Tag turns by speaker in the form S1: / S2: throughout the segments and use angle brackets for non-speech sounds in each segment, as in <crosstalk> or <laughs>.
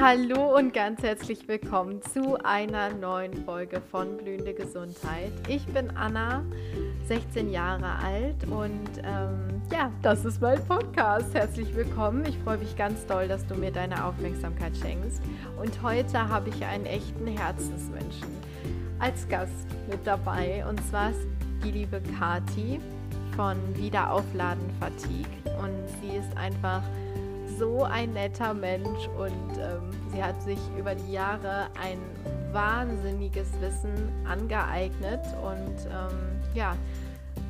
S1: Hallo und ganz herzlich willkommen zu einer neuen Folge von Blühende Gesundheit. Ich bin Anna, 16 Jahre alt und ähm, ja, das ist mein Podcast. Herzlich willkommen. Ich freue mich ganz doll, dass du mir deine Aufmerksamkeit schenkst. Und heute habe ich einen echten Herzensmenschen als Gast mit dabei und zwar ist die liebe Kati von Wiederaufladen Fatigue und sie ist einfach so ein netter Mensch und ähm, sie hat sich über die Jahre ein wahnsinniges Wissen angeeignet und ähm, ja,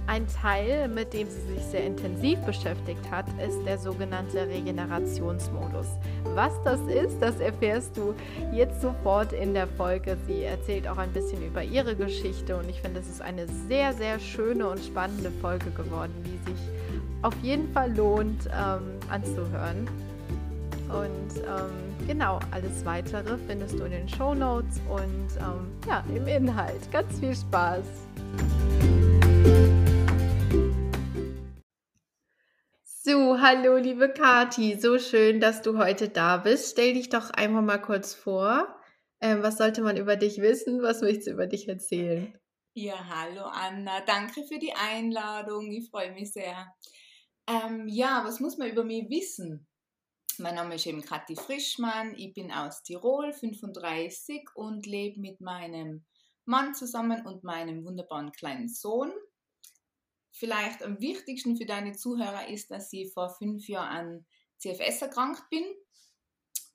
S1: ein Teil, mit dem sie sich sehr intensiv beschäftigt hat, ist der sogenannte Regenerationsmodus. Was das ist, das erfährst du jetzt sofort in der Folge. Sie erzählt auch ein bisschen über ihre Geschichte und ich finde, es ist eine sehr, sehr schöne und spannende Folge geworden, die sich auf jeden Fall lohnt ähm, anzuhören. Und ähm, genau, alles weitere findest du in den Show Notes und ähm, ja, im Inhalt. Ganz viel Spaß! So, hallo liebe Kati, so schön, dass du heute da bist. Stell dich doch einfach mal kurz vor. Ähm, was sollte man über dich wissen? Was möchtest du über dich erzählen?
S2: Ja, hallo Anna, danke für die Einladung. Ich freue mich sehr. Ähm, ja, was muss man über mich wissen? Mein Name ist eben Kathi Frischmann, ich bin aus Tirol, 35 und lebe mit meinem Mann zusammen und meinem wunderbaren kleinen Sohn. Vielleicht am wichtigsten für deine Zuhörer ist, dass ich vor fünf Jahren an CFS erkrankt bin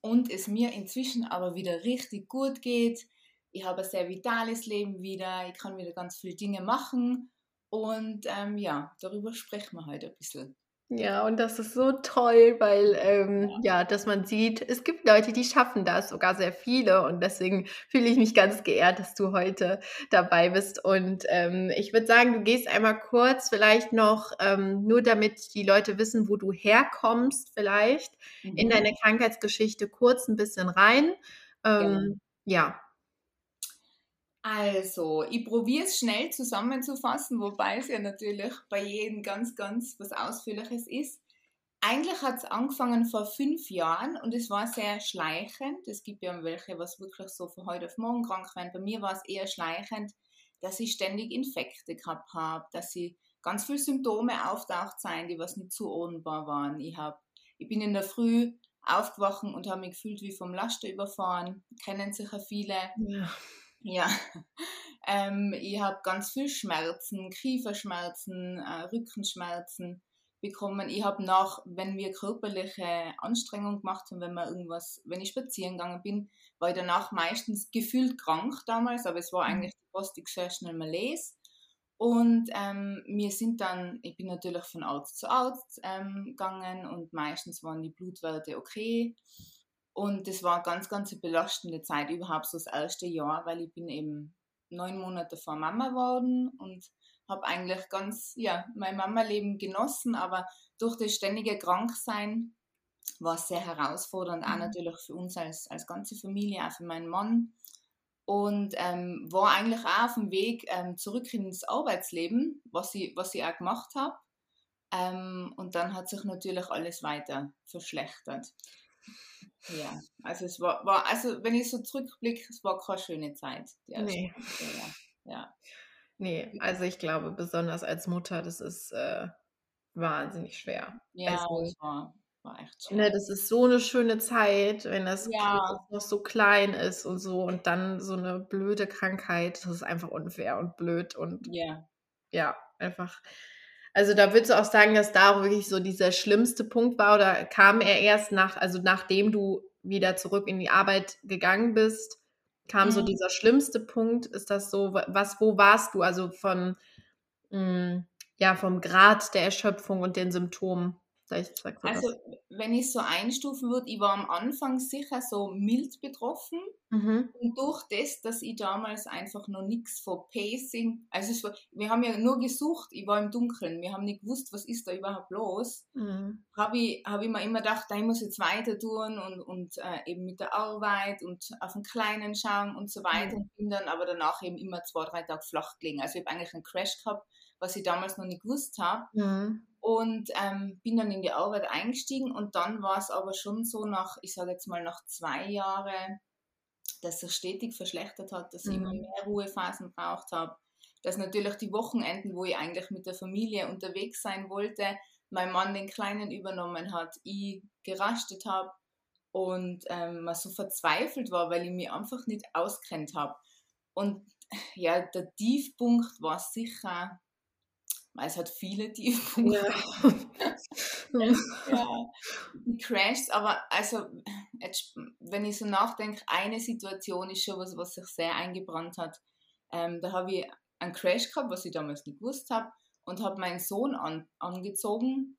S2: und es mir inzwischen aber wieder richtig gut geht. Ich habe ein sehr vitales Leben wieder, ich kann wieder ganz viele Dinge machen und ähm, ja, darüber sprechen wir heute ein bisschen.
S1: Ja, und das ist so toll, weil ähm, ja. dass man sieht, es gibt Leute, die schaffen das, sogar sehr viele. Und deswegen fühle ich mich ganz geehrt, dass du heute dabei bist. Und ähm, ich würde sagen, du gehst einmal kurz, vielleicht noch, ähm, nur damit die Leute wissen, wo du herkommst, vielleicht mhm. in deine Krankheitsgeschichte kurz ein bisschen rein. Ähm, ja. ja.
S2: Also, ich probiere es schnell zusammenzufassen, wobei es ja natürlich bei jedem ganz, ganz was Ausführliches ist. Eigentlich hat es angefangen vor fünf Jahren und es war sehr schleichend. Es gibt ja welche, was wirklich so von heute auf morgen krank werden. Bei mir war es eher schleichend, dass ich ständig Infekte gehabt habe, dass ich ganz viele Symptome auftaucht sein, die was nicht zuordnbar waren. Ich, hab, ich bin in der Früh aufgewacht und habe mich gefühlt wie vom Laster überfahren. Kennen sicher viele. Ja. Ja, <laughs> ähm, ich habe ganz viel Schmerzen, Kieferschmerzen, äh, Rückenschmerzen bekommen. Ich habe nach, wenn wir körperliche Anstrengungen gemacht haben, wenn wir irgendwas, wenn ich spazieren gegangen bin, war ich danach meistens gefühlt krank damals, aber es war mhm. eigentlich die Post-Exertional Malaise. Und ähm, wir sind dann, ich bin natürlich von Arzt zu Arzt ähm, gegangen und meistens waren die Blutwerte okay. Und das war eine ganz, ganz belastende Zeit, überhaupt so das erste Jahr, weil ich bin eben neun Monate vor Mama geworden und habe eigentlich ganz, ja, mein Mama-Leben genossen, aber durch das ständige Kranksein war es sehr herausfordernd, mhm. auch natürlich für uns als, als ganze Familie, auch für meinen Mann. Und ähm, war eigentlich auch auf dem Weg ähm, zurück ins Arbeitsleben, was ich, was ich auch gemacht habe. Ähm, und dann hat sich natürlich alles weiter verschlechtert. Ja, also es war, war, also wenn ich so zurückblicke, es war keine schöne Zeit.
S1: Nee. Ja. ja. Nee, also ich glaube, besonders als Mutter, das ist äh, wahnsinnig schwer.
S2: Ja,
S1: also,
S2: es war, war echt
S1: schwer. Ne, das ist so eine schöne Zeit, wenn das ja. Kind noch so klein ist und so und dann so eine blöde Krankheit, das ist einfach unfair und blöd und
S2: ja,
S1: ja einfach also da würdest du auch sagen, dass da auch wirklich so dieser schlimmste Punkt war oder kam er erst nach, also nachdem du wieder zurück in die Arbeit gegangen bist, kam mhm. so dieser schlimmste Punkt? Ist das so, was, wo warst du? Also von, mh, hm, ja, vom Grad der Erschöpfung und den Symptomen?
S2: Vielleicht also, das. wenn ich so einstufen würde, ich war am Anfang sicher so mild betroffen. Mhm. Und durch das, dass ich damals einfach noch nichts von Pacing, also war, wir haben ja nur gesucht, ich war im Dunkeln, wir haben nicht gewusst, was ist da überhaupt los, mhm. habe ich, hab ich mir immer gedacht, ich muss jetzt weiter tun und, und äh, eben mit der Arbeit und auf den Kleinen schauen und so weiter. Mhm. Und bin dann aber danach eben immer zwei, drei Tage flach gelegen. Also ich habe eigentlich einen Crash gehabt, was ich damals noch nicht gewusst habe. Mhm. Und ähm, bin dann in die Arbeit eingestiegen und dann war es aber schon so nach, ich sage jetzt mal nach zwei Jahren, dass sich stetig verschlechtert hat, dass ich immer
S1: Mhm.
S2: mehr Ruhephasen braucht habe, dass natürlich die Wochenenden, wo ich eigentlich mit der Familie unterwegs sein wollte, mein Mann den Kleinen übernommen hat, ich gerastet habe und ähm, man so verzweifelt war, weil ich mich einfach nicht auskennt habe. Und ja, der Tiefpunkt war sicher, weil es hat viele Tiefpunkte, <laughs> <laughs> ja, die Crashs, aber also jetzt, wenn ich so nachdenke, eine Situation ist schon was, was sich sehr eingebrannt hat. Ähm, da habe ich einen Crash gehabt, was ich damals nicht gewusst habe, und habe meinen Sohn an, angezogen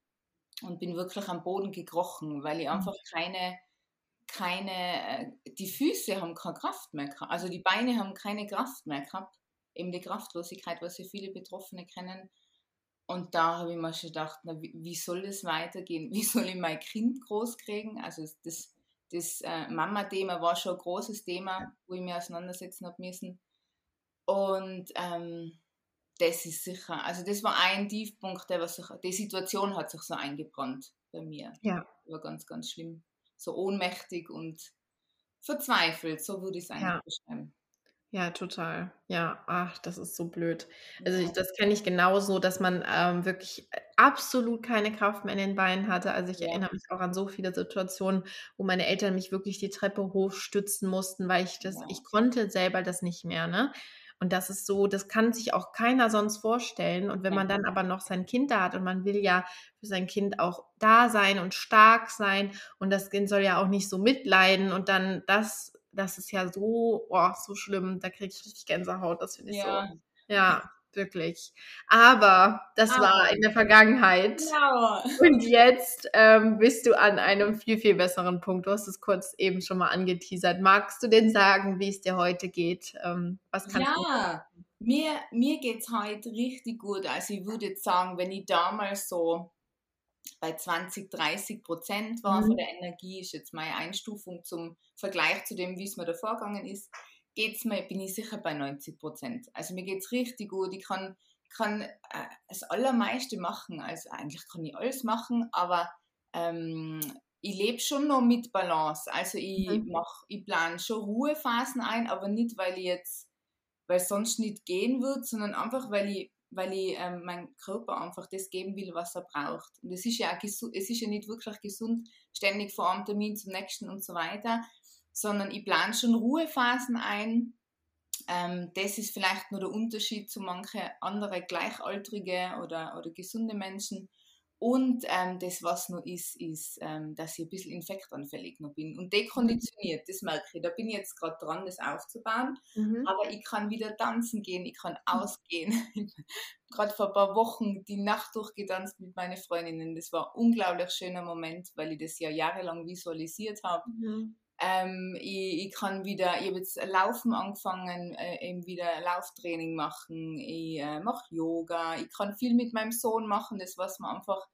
S2: und bin wirklich am Boden gekrochen, weil ich einfach keine, keine, äh, die Füße haben keine Kraft mehr gehabt, also die Beine haben keine Kraft mehr gehabt, eben die Kraftlosigkeit, was ja viele Betroffene kennen. Und da habe ich mir schon gedacht, na, wie, wie soll das weitergehen? <laughs> Wie soll ich mein Kind groß kriegen? Also das, das äh, Mama-Thema war schon ein großes Thema, wo ich mich auseinandersetzen habe müssen. Und ähm, das ist sicher, also das war ein Tiefpunkt, der was sich, die Situation hat sich so eingebrannt bei mir.
S1: Ja.
S2: War ganz, ganz schlimm. So ohnmächtig und verzweifelt, so würde ich es eigentlich
S1: Ja.
S2: beschreiben.
S1: Ja, total. Ja, ach, das ist so blöd. Also ich, das kenne ich genauso, dass man ähm, wirklich absolut keine Kraft mehr in den Beinen hatte. Also ich erinnere mich auch an so viele Situationen, wo meine Eltern mich wirklich die Treppe hochstützen mussten, weil ich das, ich konnte selber das nicht mehr, ne? Und das ist so, das kann sich auch keiner sonst vorstellen. Und wenn man dann aber noch sein Kind da hat und man will ja für sein Kind auch da sein und stark sein und das Kind soll ja auch nicht so mitleiden und dann das, das ist ja so, oh, so schlimm, da kriege ich richtig Gänsehaut, das finde ich
S2: Ja.
S1: so, ja, wirklich. Aber das war
S2: Aber-
S1: in der Vergangenheit.
S2: Genau.
S1: Und jetzt ähm, bist du an einem viel, viel besseren Punkt. Du hast es kurz eben schon mal angeteasert. Magst du denn sagen, wie es dir heute geht? Ähm, was kannst du
S2: Ja, mir, mir geht es heute richtig gut. Also ich würde jetzt sagen, wenn ich damals so bei 20, 30 Prozent war
S1: Mhm.
S2: von der Energie, ist jetzt meine Einstufung zum Vergleich zu dem, wie es mir davor gegangen ist, geht's mir, bin ich sicher bei 90 Prozent. Also mir geht es richtig gut. Ich kann, kann äh, das Allermeiste machen. Also eigentlich kann ich alles machen, aber ähm, ich lebe schon noch mit Balance. Also ich
S1: Mhm.
S2: mach, ich plane schon Ruhephasen ein, aber nicht, weil ich jetzt, weil es sonst nicht gehen wird, sondern einfach, weil ich, weil ich ähm, meinem Körper einfach das geben will, was er braucht. Und es ist ja auch es ist ja nicht wirklich gesund, ständig vor einem Termin zum nächsten und so weiter, sondern ich plane schon Ruhephasen ein. Ähm, das ist vielleicht nur der Unterschied zu manchen anderen Gleichaltrige oder, oder gesunde Menschen. Und ähm, das, was noch ist, ist, ähm, dass ich ein bisschen infektanfällig noch bin und dekonditioniert, das merke ich. Da bin ich jetzt gerade dran, das aufzubauen.
S1: Mhm.
S2: Aber ich kann wieder tanzen gehen, ich kann ausgehen. <laughs> gerade vor ein paar Wochen die Nacht durchgetanzt mit meinen Freundinnen. Das war ein unglaublich schöner Moment, weil ich das ja jahrelang visualisiert habe.
S1: Mhm.
S2: Ähm, ich, ich kann wieder, ich habe jetzt Laufen angefangen, äh, eben wieder Lauftraining machen, ich äh, mache Yoga, ich kann viel mit meinem Sohn machen, das was man einfach,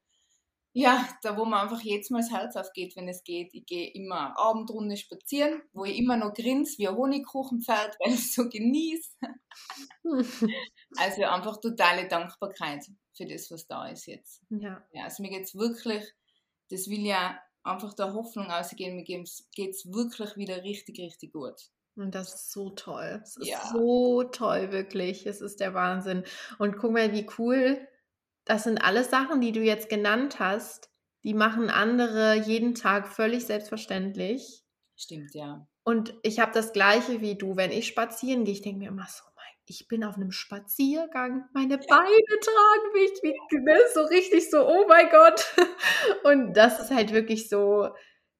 S2: ja, da wo man einfach jetzt mal das Herz aufgeht, wenn es geht. Ich gehe immer Abendrunde spazieren, wo ich immer noch grins wie ein Honigkuchenpferd, <laughs> weil ich so genieße. <laughs> Also einfach totale Dankbarkeit für das, was da ist jetzt.
S1: Ja.
S2: Ja, also mir geht's wirklich, das will ja einfach der Hoffnung ausgehen, mir geht's geht's wirklich wieder richtig, richtig gut.
S1: Und das ist so toll. Es ist
S2: Ja.
S1: so toll, wirklich. Es ist der Wahnsinn. Und guck mal, wie cool. Das sind alles Sachen, die du jetzt genannt hast. Die machen andere jeden Tag völlig selbstverständlich.
S2: Stimmt, ja.
S1: Und ich habe das Gleiche wie du. Wenn ich spazieren gehe, ich denke mir immer so, mein, ich bin auf einem Spaziergang. Meine Beine tragen mich wie, ne, so richtig so, oh mein Gott. <laughs> Und das ist halt wirklich so,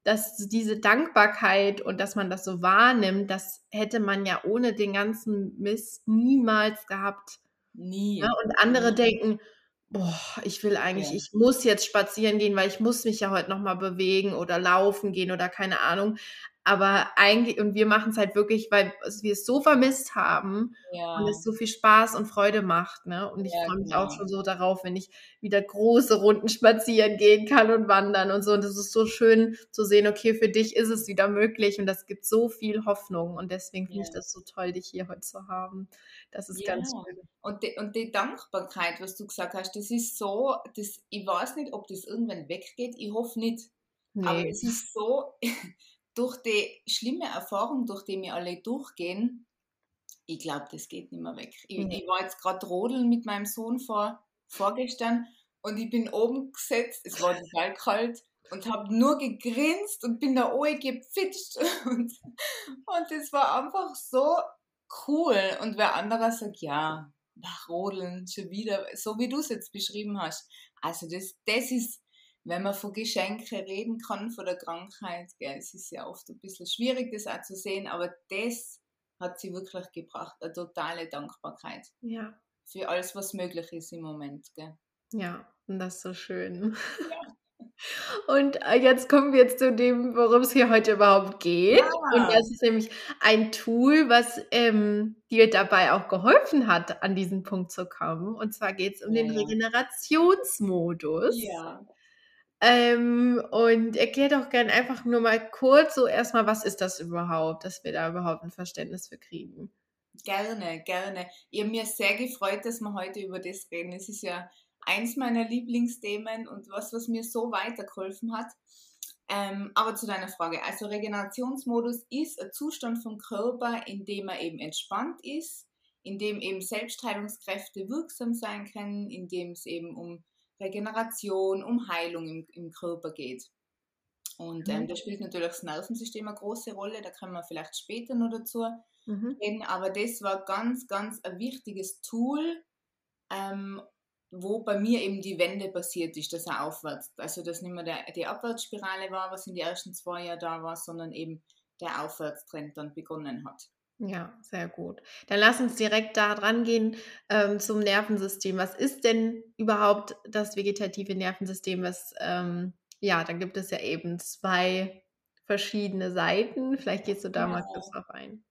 S1: dass diese Dankbarkeit und dass man das so wahrnimmt, das hätte man ja ohne den ganzen Mist niemals gehabt.
S2: Nie.
S1: Ne? Und andere denken, boah, ich will eigentlich,
S2: Ja.
S1: ich muss jetzt spazieren gehen, weil ich muss mich ja heute nochmal bewegen oder laufen gehen oder keine Ahnung. Aber eigentlich, und wir machen es halt wirklich, weil wir es so vermisst haben
S2: Ja.
S1: und es so viel Spaß und Freude macht. Ne? Und ich
S2: Ja,
S1: freue mich
S2: genau.
S1: auch schon so darauf, wenn ich wieder große Runden spazieren gehen kann und wandern und so. Und das ist so schön zu sehen, okay, für dich ist es wieder möglich und das gibt so viel Hoffnung. Und deswegen finde ich
S2: Ja.
S1: das so toll, dich hier heute zu haben. Das ist
S2: Ja.
S1: ganz schön.
S2: Und die, und die Dankbarkeit, was du gesagt hast, das ist so, das, ich weiß nicht, ob das irgendwann weggeht, ich hoffe nicht. Aber
S1: Nee.
S2: es ist so, <laughs> durch die schlimme Erfahrung, durch die wir alle durchgehen, ich glaube, das geht nicht mehr weg. Ich,
S1: Nee.
S2: ich war jetzt gerade rodeln mit meinem Sohn vor, vorgestern und ich bin oben gesetzt, es war total kalt und habe nur gegrinst und bin da oben gepfitscht <laughs> und, und das war einfach so cool. Und wer anderer sagt, ja, nach Rodeln schon wieder, so wie du es jetzt beschrieben hast. Also das, das ist, wenn man von Geschenke reden kann, von der Krankheit, gell, es ist ja oft ein bisschen schwierig, das auch zu sehen, aber das hat sie wirklich gebracht, eine totale Dankbarkeit
S1: Ja.
S2: für alles, was möglich ist im Moment. Gell.
S1: Ja, und das ist so schön. <laughs> Und äh, jetzt kommen wir zu dem, worum es hier heute überhaupt geht. Und
S2: Ja.
S1: das ist nämlich ein Tool, was ähm, dir dabei auch geholfen hat, an diesen Punkt zu kommen. Und zwar geht es um den
S2: Ja.
S1: Regenerationsmodus.
S2: Ja.
S1: Ähm, und erklär doch gern einfach nur mal kurz so erstmal, was ist das überhaupt, dass wir da überhaupt ein Verständnis für kriegen.
S2: Gerne, gerne. Ich habe mir sehr gefreut, dass wir heute über das reden. Es ist ja eins meiner Lieblingsthemen und was, was mir so weitergeholfen hat. Ähm, aber zu deiner Frage. Also Regenerationsmodus ist ein Zustand vom Körper, in dem er eben entspannt ist, in dem eben Selbstheilungskräfte wirksam sein können, in dem es eben um Regeneration, um Heilung im, im Körper geht. Und ähm,
S1: Mhm.
S2: da spielt natürlich das Nervensystem eine große Rolle, da kommen wir vielleicht später noch dazu
S1: Mhm.
S2: reden, aber das war ganz, ganz ein wichtiges Tool, ähm, wo bei mir eben die Wende passiert ist, dass er aufwärts, also dass nicht mehr der, die Abwärtsspirale war, was in den ersten zwei Jahren da war, sondern eben der Aufwärtstrend dann begonnen hat.
S1: Ja, sehr gut. Dann lass uns direkt da dran gehen ähm, zum Nervensystem. Was ist denn überhaupt das vegetative Nervensystem? Was, ähm, ja, da gibt es ja eben zwei verschiedene Seiten. Vielleicht gehst du da mal
S2: Ja.
S1: kurz drauf ein.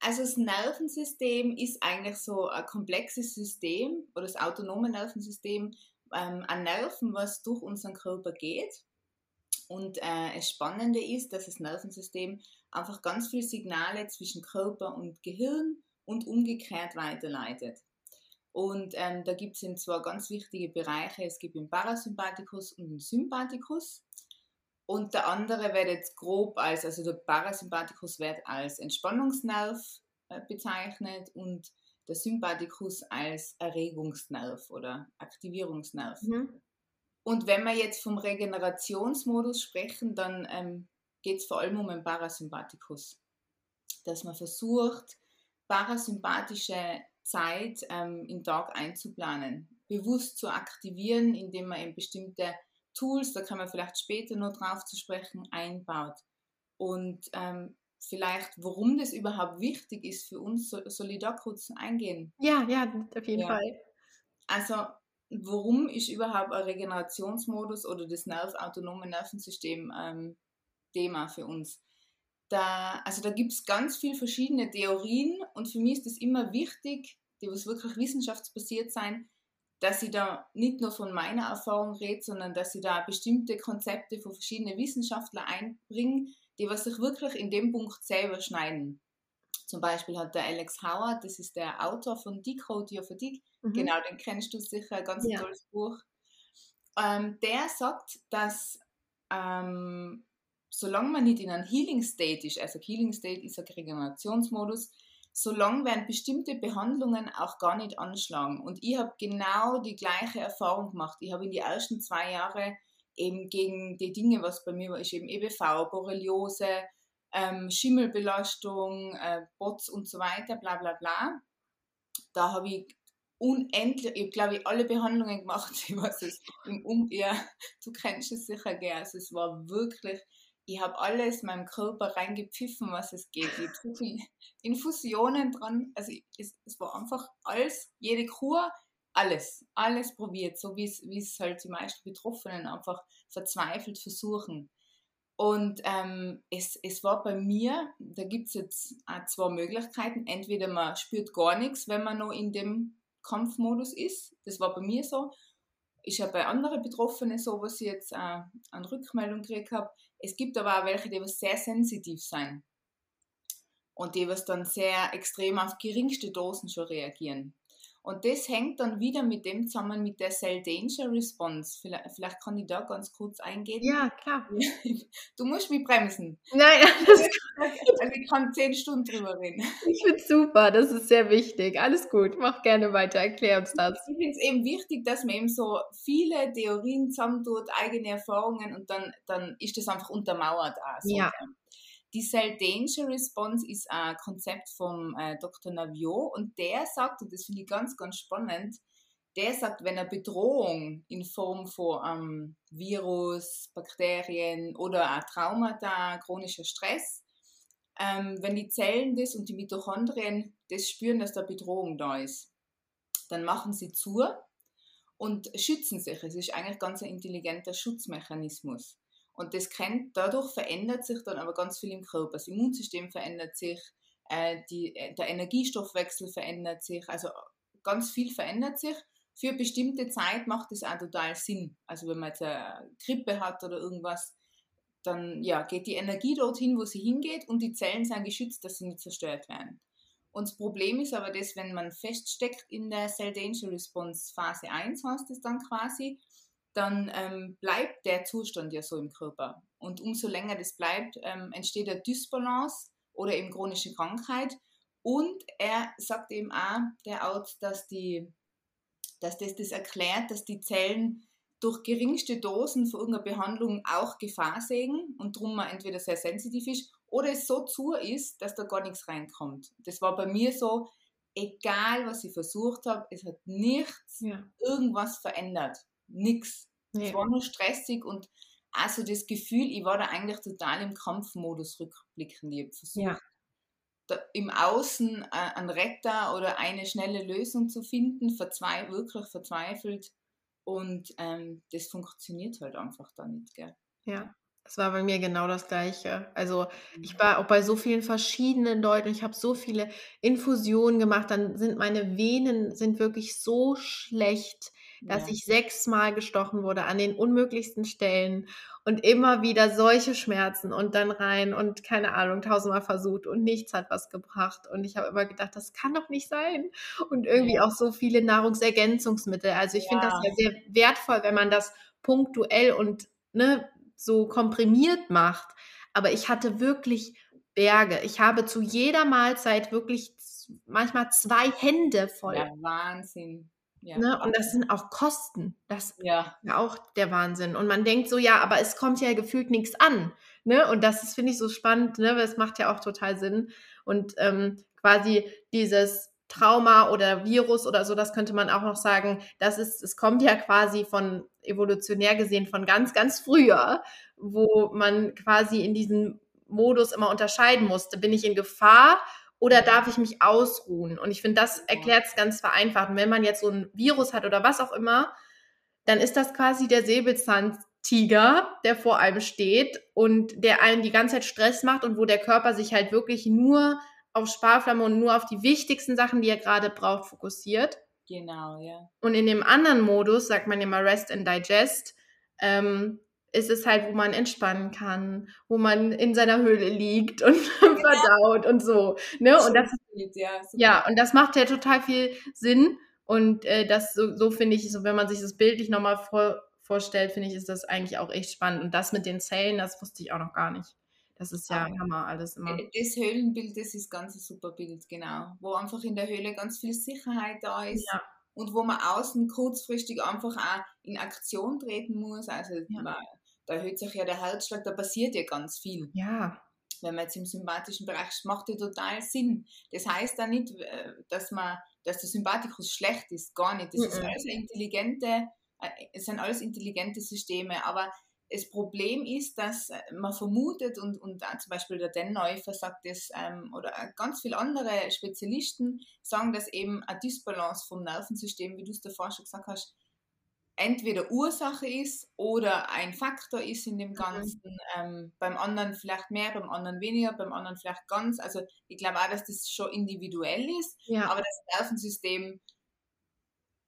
S2: Also das Nervensystem ist eigentlich so ein komplexes System oder das autonome Nervensystem ähm, an Nerven, was durch unseren Körper geht. Und äh, das Spannende ist, dass das Nervensystem einfach ganz viele Signale zwischen Körper und Gehirn und umgekehrt weiterleitet. Und ähm, da gibt es zwar ganz wichtige Bereiche, es gibt den Parasympathikus und den Sympathikus. Und der andere wird jetzt grob als, also der Parasympathikus wird als Entspannungsnerv äh, bezeichnet und der Sympathikus als Erregungsnerv oder Aktivierungsnerv.
S1: Mhm.
S2: Und wenn wir jetzt vom Regenerationsmodus sprechen, dann ähm, geht es vor allem um den Parasympathikus. Dass man versucht, parasympathische Zeit ähm, im Tag einzuplanen, bewusst zu aktivieren, indem man eben bestimmte Tools, da kann man vielleicht später noch drauf zu sprechen, einbaut. Und ähm, vielleicht, warum das überhaupt wichtig ist für uns, soll, soll ich da kurz eingehen?
S1: Ja, ja, auf jeden
S2: Ja.
S1: Fall.
S2: Also, warum ist überhaupt ein Regenerationsmodus oder das Nerv autonome Nervensystem ähm, Thema für uns? Da, also da gibt es ganz viele verschiedene Theorien und für mich ist es immer wichtig, die was wirklich wissenschaftsbasiert sein, dass ich da nicht nur von meiner Erfahrung rede, sondern dass ich da bestimmte Konzepte von verschiedenen Wissenschaftlern einbringe, die was sich wirklich in dem Punkt selber schneiden. Zum Beispiel hat der Alex Howard, das ist der Autor von Decode Your Fatigue,
S1: Mhm.
S2: Genau, den kennst du sicher, ganz
S1: Ja.
S2: tolles Buch. Ähm, der sagt, dass ähm, solange man nicht in einem Healing State ist, also Healing State ist ein Regenerationsmodus, solange werden bestimmte Behandlungen auch gar nicht anschlagen. Und ich habe genau die gleiche Erfahrung gemacht. Ich habe in die ersten zwei Jahre eben gegen die Dinge, was bei mir war, ist eben EBV, Borreliose, ähm, Schimmelbelastung, äh, Bots und so weiter, bla bla bla. Da habe ich unendlich, ich glaube ich, alle Behandlungen <laughs> gemacht, weiß es, im um du kennst es sicher gern, also es war wirklich, ich habe alles meinem Körper reingepfiffen, was es geht, ich habe <laughs> Infusionen dran, also es, es war einfach alles, jede Kur, alles, alles probiert, so wie es, wie es halt die meisten Betroffenen einfach verzweifelt versuchen. Und ähm, es, es war bei mir, da gibt es jetzt auch zwei Möglichkeiten. Entweder man spürt gar nichts, wenn man noch in dem Kampfmodus ist. Das war bei mir so. Ist ja bei anderen Betroffenen so, was ich jetzt äh, an Rückmeldung gekriegt habe. Es gibt aber auch welche, die sehr sensitiv sein und die was dann sehr extrem auf geringste Dosen schon reagieren. Und das hängt dann wieder mit dem zusammen mit der Cell Danger Response. Vielleicht, vielleicht kann ich da ganz kurz eingehen.
S1: Ja, klar. <laughs>
S2: Du musst mich bremsen.
S1: Nein, <laughs>
S2: das also ich kann zehn Stunden drüber reden.
S1: Ich finde es super, das ist sehr wichtig. Alles gut, mach gerne weiter, erklär uns das.
S2: Ich finde es eben wichtig, dass man eben so viele Theorien zusammentut, eigene Erfahrungen und dann, dann ist das einfach untermauert auch. So.
S1: Ja.
S2: Die Cell Danger Response ist ein Konzept vom äh, Dr. Naviot und der sagt, und das finde ich ganz, ganz spannend, der sagt, wenn eine Bedrohung in Form von ähm, Virus, Bakterien oder ein Traumata, chronischer Stress, ähm, wenn die Zellen das und die Mitochondrien das spüren, dass da Bedrohung da ist, dann machen sie zu und schützen sich. Es ist eigentlich ganz ein intelligenter Schutzmechanismus. Und das kennt, dadurch verändert sich dann aber ganz viel im Körper. Das Immunsystem verändert sich, äh, die, äh, der Energiestoffwechsel verändert sich, also ganz viel verändert sich. Für bestimmte Zeit macht es auch total Sinn. Also wenn man jetzt eine Grippe hat oder irgendwas, dann ja, geht die Energie dorthin, wo sie hingeht und die Zellen sind geschützt, dass sie nicht zerstört werden. Und das Problem ist aber das, wenn man feststeckt in der Cell Danger Response Phase 1, heißt es dann quasi, dann ähm, bleibt der Zustand ja so im Körper. Und umso länger das bleibt, ähm, entsteht eine Dysbalance oder eben chronische Krankheit. Und er sagt eben auch, der Arzt, dass, die, dass das, das erklärt, dass die Zellen durch geringste Dosen für irgendeine Behandlung auch Gefahr sehen und darum man entweder sehr sensitiv ist oder es so zu ist, dass da gar nichts reinkommt. Das war bei mir so, egal was ich versucht habe, es hat nichts ja. irgendwas verändert nichts. Ja. Es war nur stressig und also das Gefühl, ich war da eigentlich total im Kampfmodus rückblickend. Ich habe versucht, ja. da, im Außen äh, einen Retter oder eine schnelle Lösung zu finden, verzwei wirklich verzweifelt. Und ähm, das funktioniert halt einfach da nicht, gell?
S1: Ja. Das war bei mir genau das Gleiche. Also ich mhm. war auch bei so vielen verschiedenen Leuten. Ich habe so viele Infusionen gemacht. Dann sind meine Venen sind wirklich so schlecht dass ja. ich sechsmal gestochen wurde an den unmöglichsten Stellen und immer wieder solche Schmerzen und dann rein und keine Ahnung, tausendmal versucht und nichts hat was gebracht. Und ich habe immer gedacht, das kann doch nicht sein. Und irgendwie ja. auch so viele Nahrungsergänzungsmittel. Also ich ja. finde das ja sehr wertvoll, wenn man das punktuell und ne, so komprimiert macht. Aber ich hatte wirklich Berge. Ich habe zu jeder Mahlzeit wirklich manchmal zwei Hände voll.
S2: Ja, Wahnsinn.
S1: Ja. Ne? Und das sind auch Kosten. Das ja. ist ja auch der Wahnsinn. Und man denkt so, ja, aber es kommt ja gefühlt nichts an. Ne? Und das ist, finde ich, so spannend, ne? weil es macht ja auch total Sinn. Und ähm, quasi dieses Trauma oder Virus oder so, das könnte man auch noch sagen, das ist, es kommt ja quasi von evolutionär gesehen von ganz, ganz früher, wo man quasi in diesem Modus immer unterscheiden musste. Bin ich in Gefahr oder darf ich mich ausruhen? Und ich finde, das erklärt es ganz vereinfacht. Und wenn man jetzt so ein Virus hat oder was auch immer, dann ist das quasi der Säbelzahntiger, der vor einem steht und der einem die ganze Zeit Stress macht und wo der Körper sich halt wirklich nur auf Sparflamme und nur auf die wichtigsten Sachen, die er gerade braucht, fokussiert.
S2: Genau, ja.
S1: Und in dem anderen Modus, sagt man immer Rest and Digest, ähm, ist es halt, wo man entspannen kann, wo man in seiner Höhle liegt und <laughs> ja. verdaut und so. Ne? Und das, ja, ja, und das macht ja total viel Sinn. Und äh, das so, so finde ich, so wenn man sich das bildlich nochmal vor, vorstellt, finde ich, ist das eigentlich auch echt spannend. Und das mit den Zellen, das wusste ich auch noch gar nicht. Das ist ja Hammer, alles immer.
S2: Äh, das Höhlenbild, das ist ganz ein super Bild, genau. Wo einfach in der Höhle ganz viel Sicherheit da ist. Ja. Und wo man außen kurzfristig einfach auch in Aktion treten muss. Also ja. Da erhöht sich ja der Herzschlag, da passiert ja ganz viel.
S1: Ja.
S2: Wenn man jetzt im sympathischen Bereich ist, macht ja total Sinn. Das heißt da nicht, äh, dass man, dass der Sympathikus schlecht ist, gar nicht. Das mhm. ist alles intelligente, äh, es sind alles intelligente Systeme, aber das Problem ist, dass äh, man vermutet und, und zum Beispiel der Denneufer sagt das, ähm, oder ganz viele andere Spezialisten sagen, dass eben eine Dysbalance vom Nervensystem, wie du es davor schon gesagt hast, entweder Ursache ist oder ein Faktor ist in dem
S1: Mhm.
S2: Ganzen. Ähm, beim anderen vielleicht mehr, beim anderen weniger, beim anderen vielleicht ganz. Also ich glaube auch, dass das schon individuell ist,
S1: Ja.
S2: aber das Nervensystem,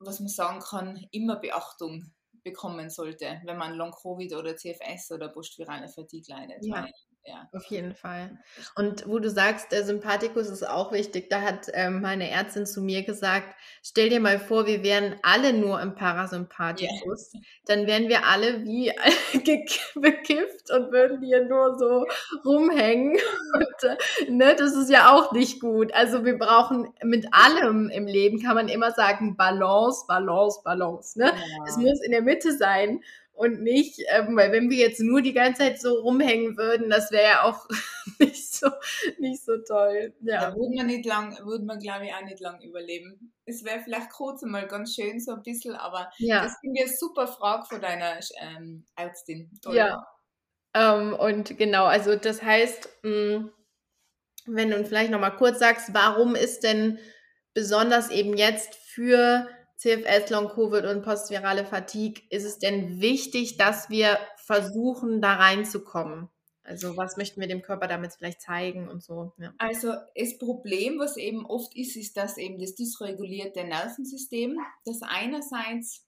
S2: was man sagen kann, immer Beachtung bekommen sollte, wenn man Long-Covid oder CFS oder postvirale Fatigue leidet.
S1: Ja.
S2: Ja.
S1: Auf jeden Fall. Und wo du sagst, der Sympathikus ist auch wichtig, da hat ähm, meine Ärztin zu mir gesagt, stell dir mal vor, wir wären alle nur im Parasympathikus, <laughs> dann wären wir alle wie <laughs> bekifft und würden hier nur so rumhängen. <laughs> Und, äh, ne, das ist ja auch nicht gut. Also wir brauchen mit allem im Leben, kann man immer sagen, Balance, Balance, Balance. Ne? Es muss in der Mitte sein und nicht, ähm, weil wenn wir jetzt nur die ganze Zeit so rumhängen würden, das wäre ja auch <laughs> nicht so, nicht so toll.
S2: Da
S1: Ja.
S2: würde man nicht lang, würde man glaube ich auch nicht lang überleben. Es wäre vielleicht kurz einmal ganz schön so ein bisschen, aber
S1: Ja.
S2: das finde ich eine super Frage von deiner ähm, Ärztin. Toll.
S1: Ja. Ähm, und genau, also das heißt, mh, wenn du vielleicht nochmal kurz sagst, warum ist denn besonders eben jetzt für CFS, Long-Covid und postvirale Fatigue, ist es denn wichtig, dass wir versuchen, da reinzukommen? Also was möchten wir dem Körper damit vielleicht zeigen und so? Ja.
S2: Also das Problem, was eben oft ist, ist, dass eben das dysregulierte Nervensystem, das einerseits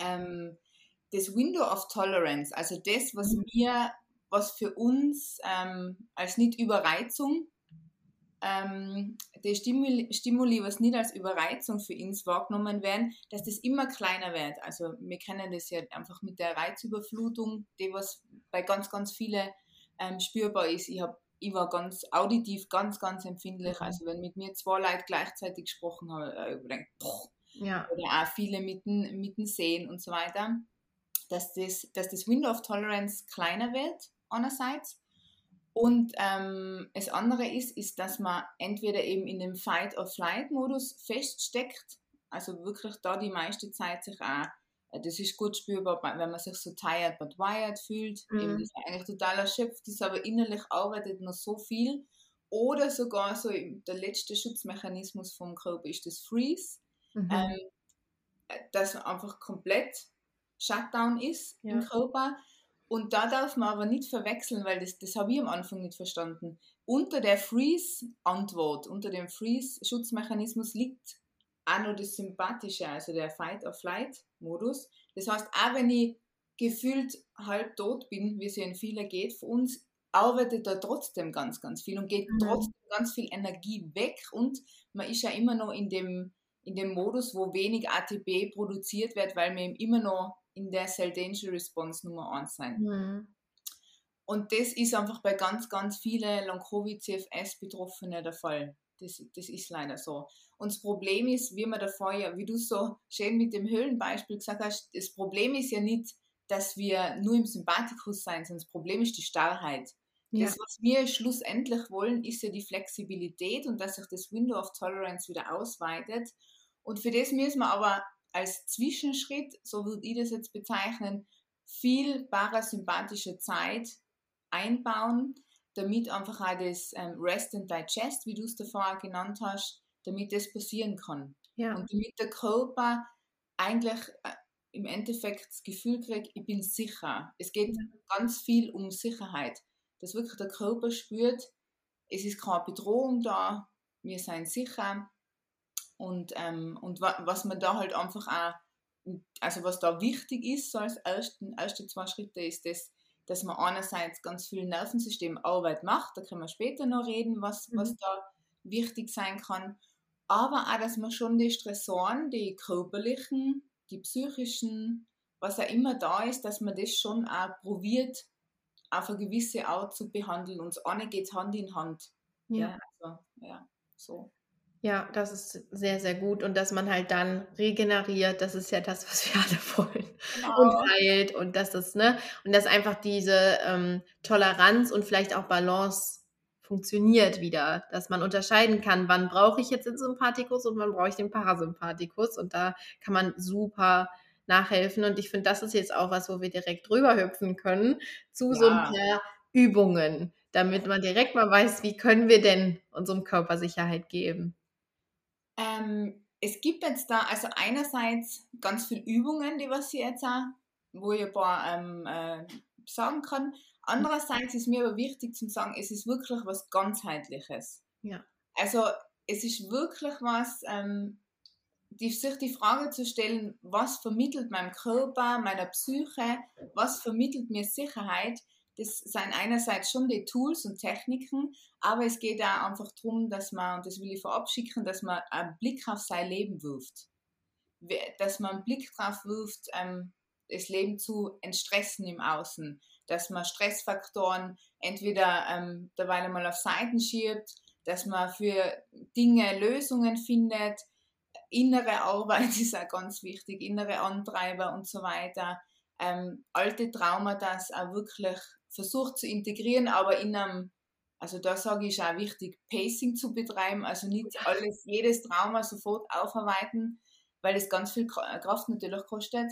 S2: ähm, das Window of Tolerance, also das, was
S1: Mhm.
S2: wir, was für uns ähm, als Nicht-Überreizung, ähm, die Stimuli, Stimuli, was nicht als Überreizung für uns wahrgenommen werden, dass das immer kleiner wird. Also wir kennen das ja einfach mit der Reizüberflutung, die was bei ganz, ganz vielen ähm, spürbar ist. Ich, hab, ich war ganz auditiv ganz, ganz empfindlich.
S1: Mhm.
S2: Also wenn mit mir zwei Leute gleichzeitig gesprochen haben, äh, ich gedacht, boah,
S1: Ja.
S2: oder auch viele mitten, mitten sehen und so weiter, dass das, dass das Window of Tolerance kleiner wird, einerseits. Und ähm, das andere ist, ist, dass man entweder eben in dem Fight-or-Flight-Modus feststeckt, also wirklich da die meiste Zeit sich auch, äh, das ist gut spürbar, wenn man sich so tired but wired fühlt,
S1: Mhm.
S2: eben das eigentlich total erschöpft ist, aber innerlich arbeitet noch so viel. Oder sogar so der letzte Schutzmechanismus vom Körper ist das Freeze
S1: Mhm.
S2: ähm, dass man einfach komplett Shutdown ist
S1: Ja.
S2: im Körper. Und da darf man aber nicht verwechseln, weil das, das habe ich am Anfang nicht verstanden. Unter der Freeze-Antwort, unter dem Freeze-Schutzmechanismus liegt auch noch das Sympathische, also der Fight-or-Flight-Modus. Das heißt, auch wenn ich gefühlt halb tot bin, wie es ja in vielen geht, für uns arbeitet da trotzdem ganz, ganz viel und geht
S1: Mhm.
S2: trotzdem ganz viel Energie weg und man ist ja immer noch in dem, in dem Modus, wo wenig ATP produziert wird, weil wir eben immer noch in der Cell Danger Response Nummer 1 sind.
S1: Mhm.
S2: Und das ist einfach bei ganz, ganz vielen Long-Covid-CFS-Betroffenen der Fall. Das, das ist leider so. Und das Problem ist, wie man davor ja, wie du so schön mit dem Höhlenbeispiel gesagt hast, das Problem ist ja nicht, dass wir nur im Sympathikus sein, sondern das Problem ist die Starrheit.
S1: Ja.
S2: Das, was wir schlussendlich wollen, ist ja die Flexibilität und dass sich das Window of Tolerance wieder ausweitet. Und für das müssen wir aber als Zwischenschritt, so würde ich das jetzt bezeichnen, viel parasympathische Zeit einbauen, damit einfach auch das ähm, Rest and Digest, wie du es davor auch genannt hast, damit das passieren kann.
S1: Ja.
S2: Und damit der Körper eigentlich äh, im Endeffekt das Gefühl kriegt, ich bin sicher. Es geht ganz viel um Sicherheit. Dass wirklich der Körper spürt, es ist keine Bedrohung da, wir sind sicher. Und, ähm, und wa was man da halt einfach auch, also was da wichtig ist, so als ersten, erste zwei Schritte, ist das, dass man einerseits ganz viel Nervensystemarbeit macht, da können wir später noch reden, was,
S1: Mhm.
S2: was da wichtig sein kann, aber auch, dass man schon die Stressoren, die körperlichen, die psychischen, was auch immer da ist, dass man das schon auch probiert, auf eine gewisse Art zu behandeln. Und eine geht Hand in Hand.
S1: Ja.
S2: also, ja, so.
S1: Ja, das ist sehr, sehr gut. Und dass man halt dann regeneriert, das ist ja das, was wir alle <laughs> wollen. Und heilt und dass das, ne, und dass einfach diese ähm, Toleranz und vielleicht auch Balance funktioniert wieder, dass man unterscheiden kann, wann brauche ich jetzt den Sympathikus und wann brauche ich den Parasympathikus. Und da kann man super nachhelfen. Und ich finde, das ist jetzt auch was, wo wir direkt drüber hüpfen können zu so ein
S2: Ja.
S1: paar Übungen, damit man direkt mal weiß, wie können wir denn unserem Körper Sicherheit geben.
S2: Ähm, es gibt jetzt da also einerseits ganz viele Übungen, die was ich jetzt auch, wo ich ein paar ähm, äh, sagen kann. Andererseits ist mir aber wichtig zu sagen, es ist wirklich was ganzheitliches.
S1: Ja.
S2: Also es ist wirklich was, ähm, die, sich die Frage zu stellen, was vermittelt meinem Körper, meiner Psyche, was vermittelt mir Sicherheit, das sind einerseits schon die Tools und Techniken, aber es geht auch einfach darum, dass man, und das will ich verabschicken, dass man einen Blick auf sein Leben wirft. Dass man einen Blick drauf wirft, ähm, das Leben zu entstressen im Außen. Dass man Stressfaktoren entweder ähm, derweil mal auf Seiten schiebt, dass man für Dinge Lösungen findet. Innere Arbeit <laughs> ist auch ganz wichtig, innere Antreiber und so weiter. Ähm, alte Traumata auch wirklich versucht zu integrieren, aber in einem, also da sage ich auch wichtig, Pacing zu betreiben, also nicht alles, jedes Trauma sofort aufarbeiten, weil es ganz viel Kraft natürlich kostet.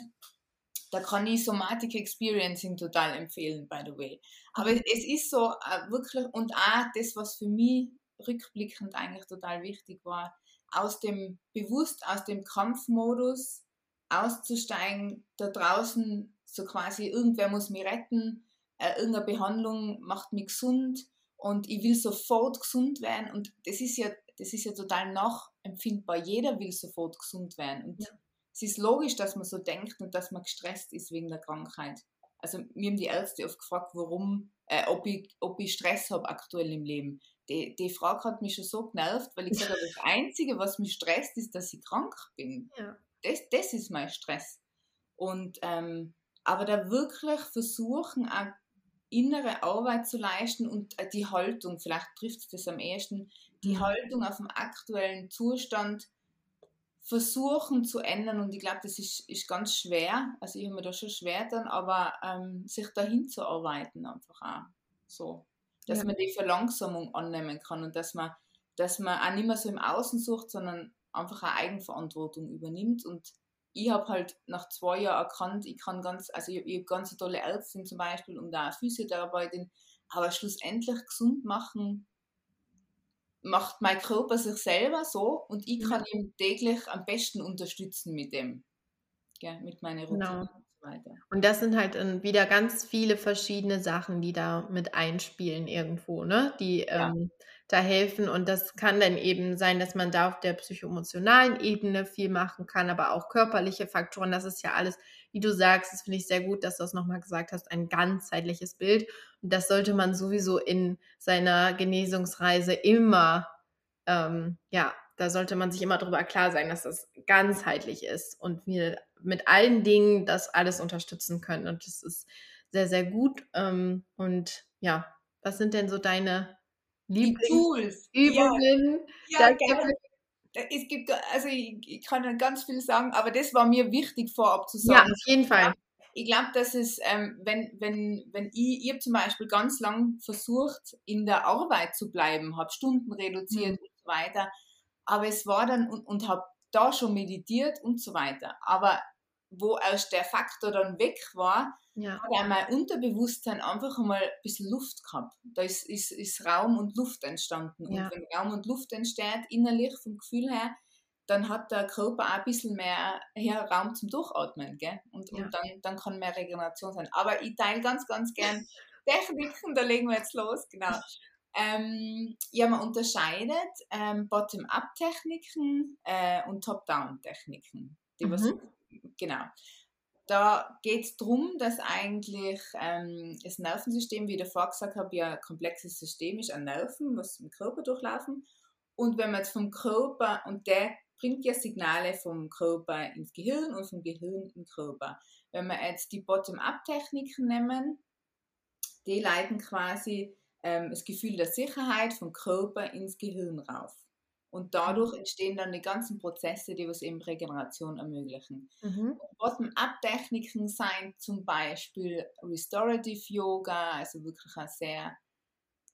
S2: Da kann ich Somatic Experiencing total empfehlen, by the way. Aber mhm. es ist so äh, wirklich, und auch das, was für mich rückblickend eigentlich total wichtig war, aus dem bewusst aus dem Kampfmodus auszusteigen, da draußen so quasi irgendwer muss mich retten, äh, irgendeine Behandlung macht mich gesund und ich will sofort gesund werden und das ist ja, das ist ja total nachempfindbar. Jeder will sofort gesund werden und ja. es ist logisch, dass man so denkt und dass man gestresst ist wegen der Krankheit. Also mir haben die Ärzte oft gefragt, warum, äh, ob, ich, ob ich Stress habe aktuell im Leben. Die, die Frage hat mich schon so genervt, weil ich gesagt habe, das <laughs> Einzige, was mich stresst, ist, dass ich krank bin.
S1: Ja.
S2: Das, das ist mein Stress. Und ähm, aber da wirklich versuchen, auch innere Arbeit zu leisten und äh, die Haltung, vielleicht trifft es das am ehesten, die mhm. Haltung auf dem aktuellen Zustand versuchen zu ändern und ich glaube, das ist, ist ganz schwer, also ich habe mir da schon schwer dann, aber ähm, sich dahin zu arbeiten einfach auch so, dass ja. man die Verlangsamung annehmen kann und dass man, dass man auch nicht mehr so im Außen sucht, sondern einfach eine Eigenverantwortung übernimmt und ich habe halt nach zwei Jahren erkannt, ich kann ganz, also ich, ich habe ganz tolle Ärztin zum Beispiel und auch Physiotherapeutin, aber schlussendlich gesund machen macht mein Körper sich selber so und ich kann ihn täglich am besten unterstützen mit dem, ja, mit meiner Routine. Genau. Weiter.
S1: und das sind halt wieder ganz viele verschiedene Sachen, die da mit einspielen irgendwo, ne? Die ja. ähm, da helfen. Und das kann dann eben sein, dass man da auf der psychoemotionalen Ebene viel machen kann, aber auch körperliche Faktoren. Das ist ja alles, wie du sagst, das finde ich sehr gut, dass du das nochmal gesagt hast, ein ganzheitliches Bild. Und das sollte man sowieso in seiner Genesungsreise immer, ähm, ja, da sollte man sich immer darüber klar sein, dass das ganzheitlich ist und wir mit allen Dingen das alles unterstützen können. Und das ist sehr, sehr gut. Ähm, und ja, was sind denn so deine Lieblingsübungen.
S2: Ja, ja gerne. Es gibt, also ich, ich, kann ganz viel sagen, aber das war mir wichtig vorab zu sagen.
S1: Ja, auf jeden Fall.
S2: Ich glaube, dass es, ähm, wenn, wenn, wenn ich, ich habe zum Beispiel ganz lang versucht, in der Arbeit zu bleiben, habe Stunden reduziert mhm. und so weiter, aber es war dann und, und habe da schon meditiert und so weiter. Aber wo erst der Faktor dann weg war, ja. hat auch mein Unterbewusstsein einfach einmal ein bisschen Luft gehabt. Da ist, ist, ist Raum und Luft entstanden. Ja. Und wenn Raum und Luft entsteht, innerlich vom Gefühl her, dann hat der Körper auch ein bisschen mehr ja, Raum zum Durchatmen. Gell? Und, ja. und dann, dann kann mehr Regeneration sein. Aber ich teile ganz, ganz gern <laughs> Techniken, da legen wir jetzt los, genau. Ähm, ja, man unterscheidet ähm, Bottom-up-Techniken äh, und Top-down-Techniken. Mhm. genau. Da geht es darum, dass eigentlich ähm, das Nervensystem, wie ich davor gesagt habe, ja ein komplexes System ist an Nerven, was im Körper durchlaufen. Und wenn man jetzt vom Körper, und der bringt ja Signale vom Körper ins Gehirn und vom Gehirn in den Körper. Wenn wir jetzt die Bottom-up-Techniken nehmen, die leiten quasi ähm, das Gefühl der Sicherheit vom Körper ins Gehirn rauf. Und dadurch mhm. entstehen dann die ganzen Prozesse, die was eben Regeneration ermöglichen. Mhm. Bottom-up-Techniken sind zum Beispiel Restorative Yoga, also wirklich ein sehr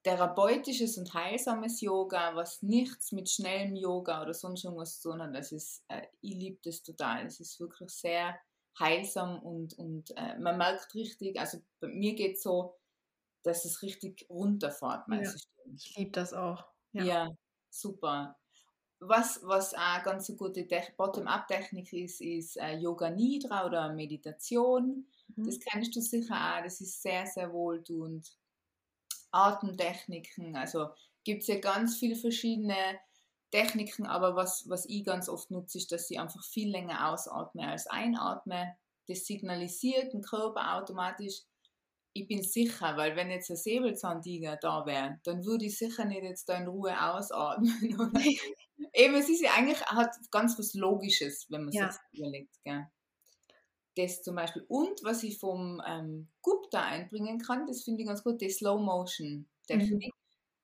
S2: therapeutisches und heilsames Yoga, was nichts mit schnellem Yoga oder sonst irgendwas zu tun hat. Das ist, äh, ich liebe das total. Es ist wirklich sehr heilsam und, und äh, man merkt richtig, also bei mir geht es so, dass es richtig runterfährt,
S1: mein ja, System. Ich liebe das auch.
S2: Ja. ja, super was, was auch ganz eine gute Bottom-up-Technik ist, ist äh, Yoga Nidra oder Meditation. Mhm. Das kennst du sicher auch. Das ist sehr, sehr wohltuend. Atemtechniken, also gibt es ja ganz viele verschiedene Techniken, aber was, was ich ganz oft nutze, ist, dass ich einfach viel länger ausatme als einatme. Das signalisiert den Körper automatisch, ich bin sicher, weil wenn jetzt ein Säbelzahntiger da wäre, dann würde ich sicher nicht jetzt da in Ruhe ausatmen. <laughs> Eben, es ist ja eigentlich hat ganz was Logisches, wenn man ja. sich überlegt. Gell? Das zum Beispiel. Und was ich vom ähm, Gupta einbringen kann, das finde ich ganz gut, die Slow Motion Technik,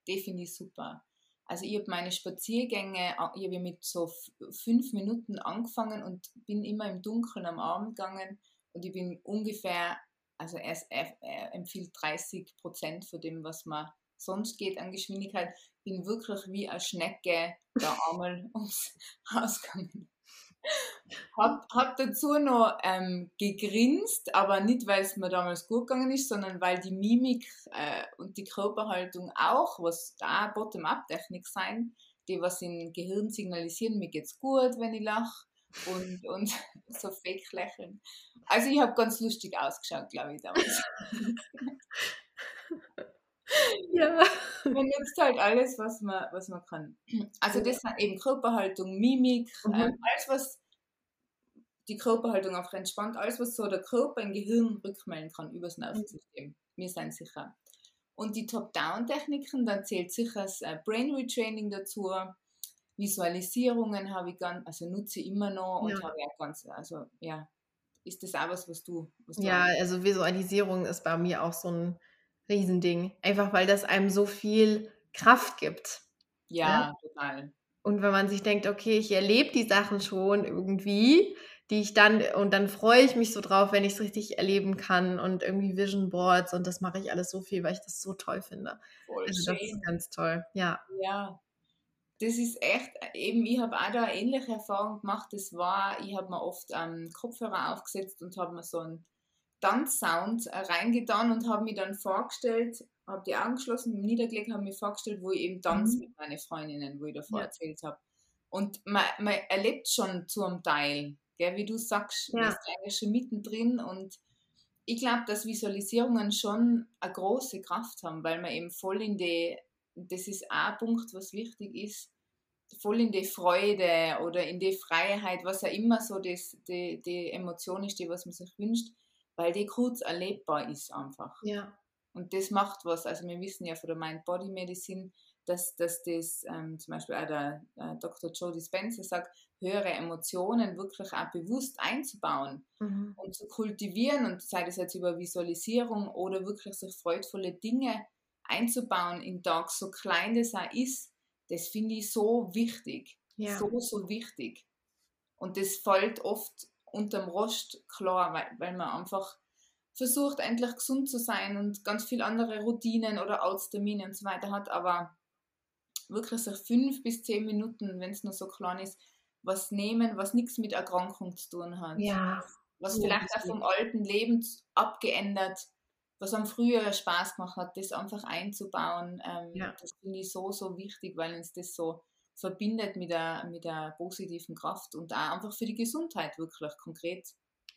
S2: mhm. finde ich super. Also ich habe meine Spaziergänge, ich habe mit so fünf Minuten angefangen und bin immer im Dunkeln am Abend gegangen und ich bin ungefähr, also er, er, er empfiehlt 30 Prozent von dem, was man sonst geht an Geschwindigkeit, bin wirklich wie eine Schnecke da <laughs> einmal ums Haus gegangen. Hab, hab dazu noch ähm, gegrinst, aber nicht, weil es mir damals gut gegangen ist, sondern weil die Mimik äh, und die Körperhaltung auch, was da Bottom-up-Technik sein, die was im Gehirn signalisieren, mir geht's gut, wenn ich lache und, und <laughs> so fake lächeln. Also ich habe ganz lustig ausgeschaut, glaube ich, damals. <laughs> ja. Man nutzt halt alles, was man, was man kann. Also das sind eben Körperhaltung, Mimik, mhm. ähm, alles was die Körperhaltung einfach entspannt, alles was so der Körper im Gehirn rückmelden kann über das Nervensystem. Wir sind sicher. Und die Top-Down-Techniken, dann zählt sicher das äh, Brain Retraining dazu. Visualisierungen habe ich ganz, also nutze ich immer noch und ja. habe ja ganz, also ja, ist das auch was, was du, was du
S1: Ja, hast? also Visualisierung ist bei mir auch so ein Riesending. Einfach weil das einem so viel Kraft gibt.
S2: Ja, ja? total.
S1: Und wenn man sich denkt, okay, ich erlebe die Sachen schon irgendwie, die ich dann, und dann freue ich mich so drauf, wenn ich es richtig erleben kann und irgendwie Vision Boards und das mache ich alles so viel, weil ich das so toll finde. Voll also schön. das ist ganz toll, ja.
S2: Ja, das ist echt, eben, ich habe auch da eine ähnliche Erfahrung gemacht. Das war, ich habe mir oft ähm, Kopfhörer aufgesetzt und habe mir so einen Tanzsound äh, reingetan und habe mir dann vorgestellt, habe die Augen geschlossen, niedergelegt, habe mir vorgestellt, wo ich eben tanze mhm. mit meinen Freundinnen, wo ich davor ja. erzählt habe. Und man, man erlebt schon zum Teil, gell, wie du sagst, ja. ist eigentlich schon mittendrin und ich glaube, dass Visualisierungen schon eine große Kraft haben, weil man eben voll in die, das ist ein Punkt, was wichtig ist, voll in die Freude oder in die Freiheit, was ja immer so das, die, die Emotion ist, die was man sich wünscht, weil die kurz erlebbar ist einfach.
S1: Ja.
S2: Und das macht was. Also wir wissen ja von der Mind-Body-Medicine, dass, dass das ähm, zum Beispiel auch der äh, Dr. Joe Dispenza sagt, höhere Emotionen wirklich auch bewusst einzubauen mhm. und zu kultivieren und sei das jetzt über Visualisierung oder wirklich sich freudvolle Dinge einzubauen im Tag, so klein das auch ist, das finde ich so wichtig. Ja. So, so wichtig. Und das fällt oft unterm Rost klar, weil, weil man einfach versucht, endlich gesund zu sein und ganz viele andere Routinen oder Arzttermine und so weiter hat, aber wirklich so fünf bis zehn Minuten, wenn es nur so klein ist, was nehmen, was nichts mit Erkrankung zu tun hat.
S1: Ja.
S2: Was vielleicht auch vom alten Leben abgeändert, was am früher Spaß gemacht hat, das einfach einzubauen. Ähm, ja. Das finde ich so, so wichtig, weil uns das so verbindet mit der, mit der positiven Kraft und auch einfach für die Gesundheit wirklich konkret.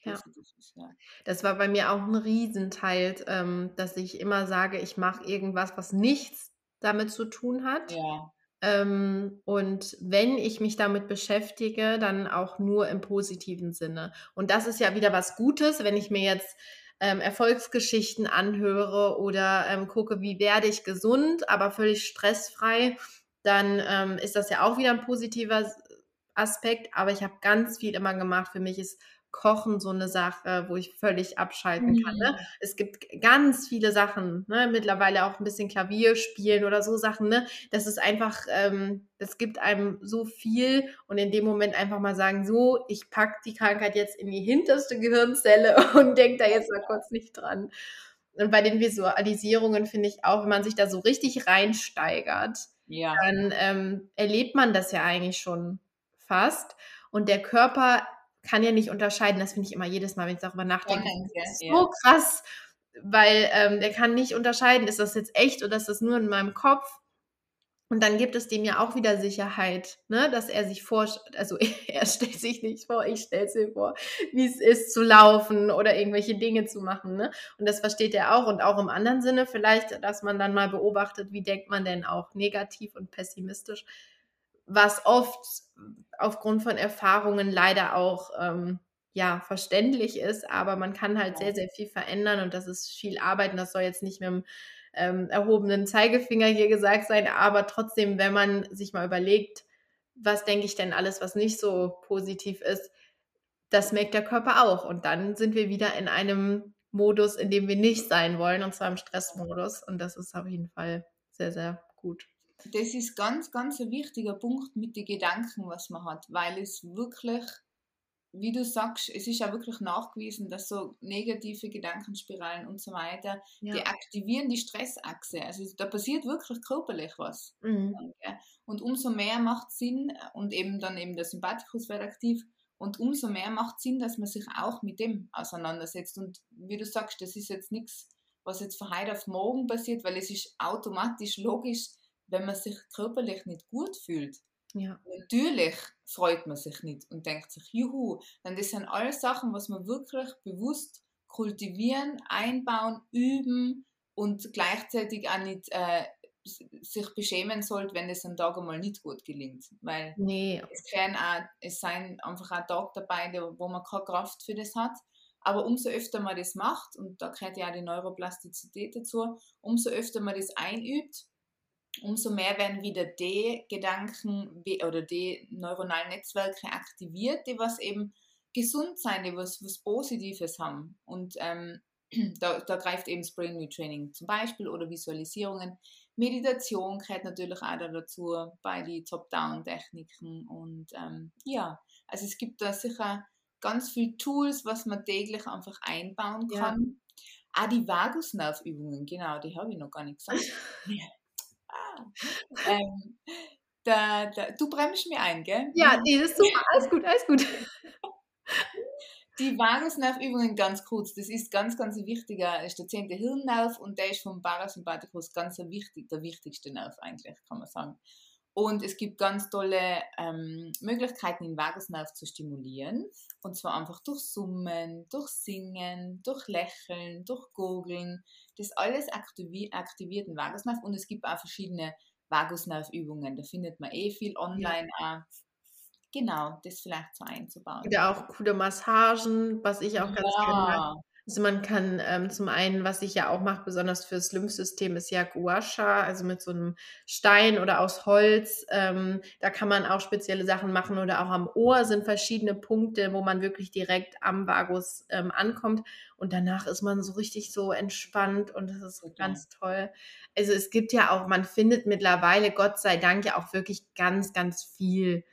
S1: Ja. Ist, ja. Das war bei mir auch ein Riesenteil, ähm, dass ich immer sage, ich mache irgendwas, was nichts damit zu tun hat.
S2: Ja.
S1: Ähm, und wenn ich mich damit beschäftige, dann auch nur im positiven Sinne. Und das ist ja wieder was Gutes, wenn ich mir jetzt ähm, Erfolgsgeschichten anhöre oder ähm, gucke, wie werde ich gesund, aber völlig stressfrei dann ähm, ist das ja auch wieder ein positiver Aspekt. Aber ich habe ganz viel immer gemacht. Für mich ist Kochen so eine Sache, wo ich völlig abschalten kann. Ne? Mhm. Es gibt ganz viele Sachen, ne? mittlerweile auch ein bisschen Klavier spielen oder so Sachen. Ne? Das ist einfach, ähm, das gibt einem so viel und in dem Moment einfach mal sagen, so, ich packe die Krankheit jetzt in die hinterste Gehirnzelle <laughs> und denke da jetzt mal kurz nicht dran. Und bei den Visualisierungen finde ich auch, wenn man sich da so richtig reinsteigert,
S2: ja.
S1: dann ähm, erlebt man das ja eigentlich schon fast. Und der Körper kann ja nicht unterscheiden. Das finde ich immer jedes Mal, wenn ich darüber nachdenke. Ja, das ist so krass, weil ähm, der kann nicht unterscheiden, ist das jetzt echt oder ist das nur in meinem Kopf. Und dann gibt es dem ja auch wieder Sicherheit, ne? dass er sich vor, also <laughs> er stellt sich nicht vor, ich stelle es mir vor, wie es ist zu laufen oder irgendwelche Dinge zu machen. Ne? Und das versteht er auch und auch im anderen Sinne vielleicht, dass man dann mal beobachtet, wie denkt man denn auch negativ und pessimistisch, was oft aufgrund von Erfahrungen leider auch ähm, ja verständlich ist, aber man kann halt sehr, sehr viel verändern und das ist viel Arbeit und das soll jetzt nicht mit dem ähm, erhobenen Zeigefinger hier gesagt sein, aber trotzdem, wenn man sich mal überlegt, was denke ich denn alles, was nicht so positiv ist, das merkt der Körper auch. Und dann sind wir wieder in einem Modus, in dem wir nicht sein wollen, und zwar im Stressmodus. Und das ist auf jeden Fall sehr, sehr gut.
S2: Das ist ganz, ganz ein wichtiger Punkt mit den Gedanken, was man hat, weil es wirklich wie du sagst, es ist ja wirklich nachgewiesen, dass so negative Gedankenspiralen und so weiter, ja. die aktivieren die Stressachse. Also da passiert wirklich körperlich was. Mhm. Und umso mehr macht Sinn, und eben dann eben der Sympathikus wird aktiv, und umso mehr macht Sinn, dass man sich auch mit dem auseinandersetzt. Und wie du sagst, das ist jetzt nichts, was jetzt von heute auf morgen passiert, weil es ist automatisch logisch, wenn man sich körperlich nicht gut fühlt, ja. Natürlich freut man sich nicht und denkt sich, juhu, denn das sind alles Sachen, was man wirklich bewusst kultivieren, einbauen, üben und gleichzeitig auch nicht äh, sich beschämen sollte, wenn es einen Tag einmal nicht gut gelingt. Weil nee. es, können auch, es sind einfach auch Tage dabei, wo man keine Kraft für das hat. Aber umso öfter man das macht, und da gehört ja auch die Neuroplastizität dazu, umso öfter man das einübt, umso mehr werden wieder die Gedanken oder die neuronalen Netzwerke aktiviert, die was eben gesund sein, die was, was Positives haben. Und ähm, <clears throat> da, da, greift eben das Brain Retraining zum Beispiel oder Visualisierungen. Meditation gehört natürlich auch dazu bei den Top-Down-Techniken. Und ähm, ja, also es gibt da sicher ganz viele Tools, was man täglich einfach einbauen kann. Ja. Auch die Vagusnervübungen, genau, die habe ich noch gar nicht gesagt. <laughs> ähm, da, da, du bremst mir ein, gell?
S1: Ja, nee, das ist super. Alles gut, alles gut.
S2: Die Vagusnervübungen ganz kurz, das ist ganz, ganz wichtiger, ist der zehnte Hirnnerv und der ist vom Parasympathikus ganz wichtig, der wichtigste Nerv eigentlich, kann man sagen. Und es gibt ganz tolle ähm, Möglichkeiten, den Vagusnerv zu stimulieren. Und zwar einfach durch Summen, durch Singen, durch Lächeln, durch Gurgeln. Das alles aktivi aktiviert den Vagusnerv. Und es gibt auch verschiedene Vagusnervübungen. Da findet man eh viel online ja. auch. Genau, das vielleicht so einzubauen.
S1: Oder auch coole Massagen, was ich auch ganz ja. gerne mag. Also man kann ähm, zum einen, was ich ja auch mache, besonders fürs Lymphsystem, ist ja Guasha, also mit so einem Stein oder aus Holz. Ähm, da kann man auch spezielle Sachen machen oder auch am Ohr sind verschiedene Punkte, wo man wirklich direkt am Vagus ähm, ankommt. Und danach ist man so richtig so entspannt und das ist okay. ganz toll. Also es gibt ja auch, man findet mittlerweile, Gott sei Dank, ja auch wirklich ganz, ganz viel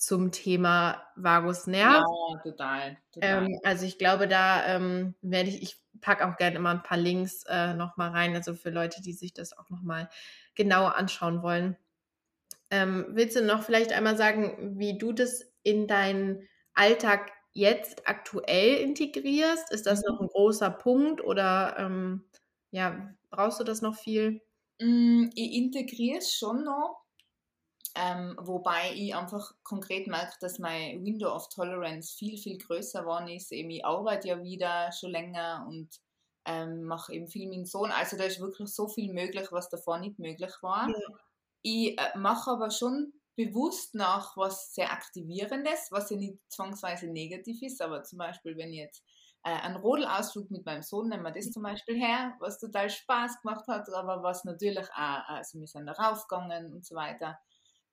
S1: zum Thema Vagusnerv.
S2: Ja, total. total.
S1: Ähm, also ich glaube, da ähm, werde ich, ich packe auch gerne immer ein paar Links äh, nochmal rein, also für Leute, die sich das auch nochmal genauer anschauen wollen. Ähm, willst du noch vielleicht einmal sagen, wie du das in deinen Alltag jetzt aktuell integrierst? Ist das mhm. noch ein großer Punkt oder ähm, ja, brauchst du das noch viel?
S2: Mm, ich integriere es schon noch, ähm, wobei ich einfach konkret merke, dass mein Window of Tolerance viel, viel größer geworden ist. Eben, ich arbeite ja wieder schon länger und ähm, mache eben viel mit dem Sohn. Also da ist wirklich so viel möglich, was davor nicht möglich war. Ja. Ich äh, mache aber schon bewusst nach was sehr Aktivierendes, was ja nicht zwangsweise negativ ist, aber zum Beispiel, wenn ich jetzt äh, einen Rodelausflug mit meinem Sohn, nehmen wir das zum Beispiel her, was total Spaß gemacht hat, aber was natürlich auch, also wir sind da raufgegangen und so weiter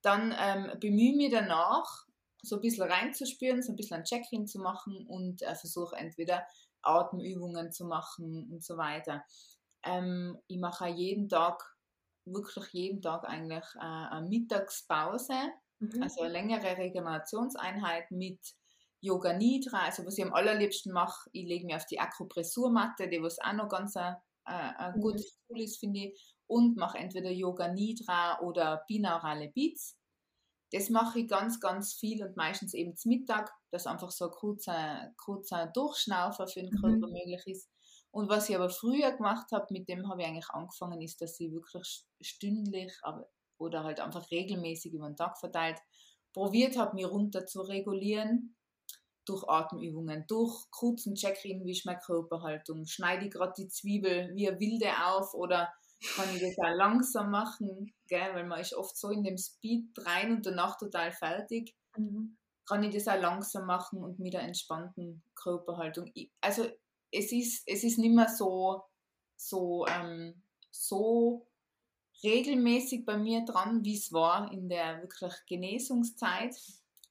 S2: dann ähm, bemühe mich danach, so ein bisschen reinzuspüren, so ein bisschen ein Check-in zu machen und äh, versuche entweder Atemübungen zu machen und so weiter. Ähm, ich mache jeden Tag, wirklich jeden Tag eigentlich äh, eine Mittagspause, mhm. also eine längere Regenerationseinheit mit Yoga Nidra, also was ich am allerliebsten mache, ich lege mich auf die Akupressurmatte, die was auch noch ganz ein, äh, ein mhm. gutes Tool ist, finde ich, und mache entweder Yoga Nidra oder binaurale Beats. Das mache ich ganz, ganz viel und meistens eben zum Mittag, dass einfach so ein kurzer, kurzer Durchschnaufer für den Körper mhm. möglich ist. Und was ich aber früher gemacht habe, mit dem habe ich eigentlich angefangen, ist, dass ich wirklich stündlich, oder halt einfach regelmäßig über den Tag verteilt probiert habe, mich runter zu regulieren durch Atemübungen, durch kurzen Check-in, wie ist meine Körperhaltung, schneide ich gerade die Zwiebel wie eine Wilde auf oder kann ich das auch langsam machen, gell? weil man ist oft so in dem Speed rein und danach total fertig. Mhm. Kann ich das auch langsam machen und mit einer entspannten Körperhaltung. Also es ist, es ist nicht mehr so, so, ähm, so regelmäßig bei mir dran, wie es war in der wirklich Genesungszeit.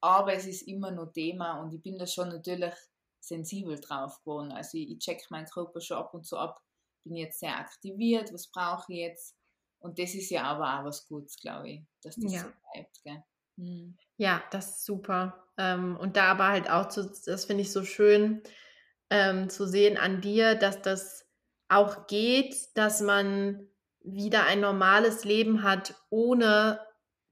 S2: Aber es ist immer noch Thema und ich bin da schon natürlich sensibel drauf geworden. Also ich, ich check meinen Körper schon ab und zu ab, bin jetzt sehr aktiviert, was brauche ich jetzt? Und das ist ja aber auch was Gutes, glaube ich, dass das ja. so bleibt. Gell?
S1: Hm. Ja, das ist super. Ähm, und da aber halt auch, zu, das finde ich so schön ähm, zu sehen an dir, dass das auch geht, dass man wieder ein normales Leben hat, ohne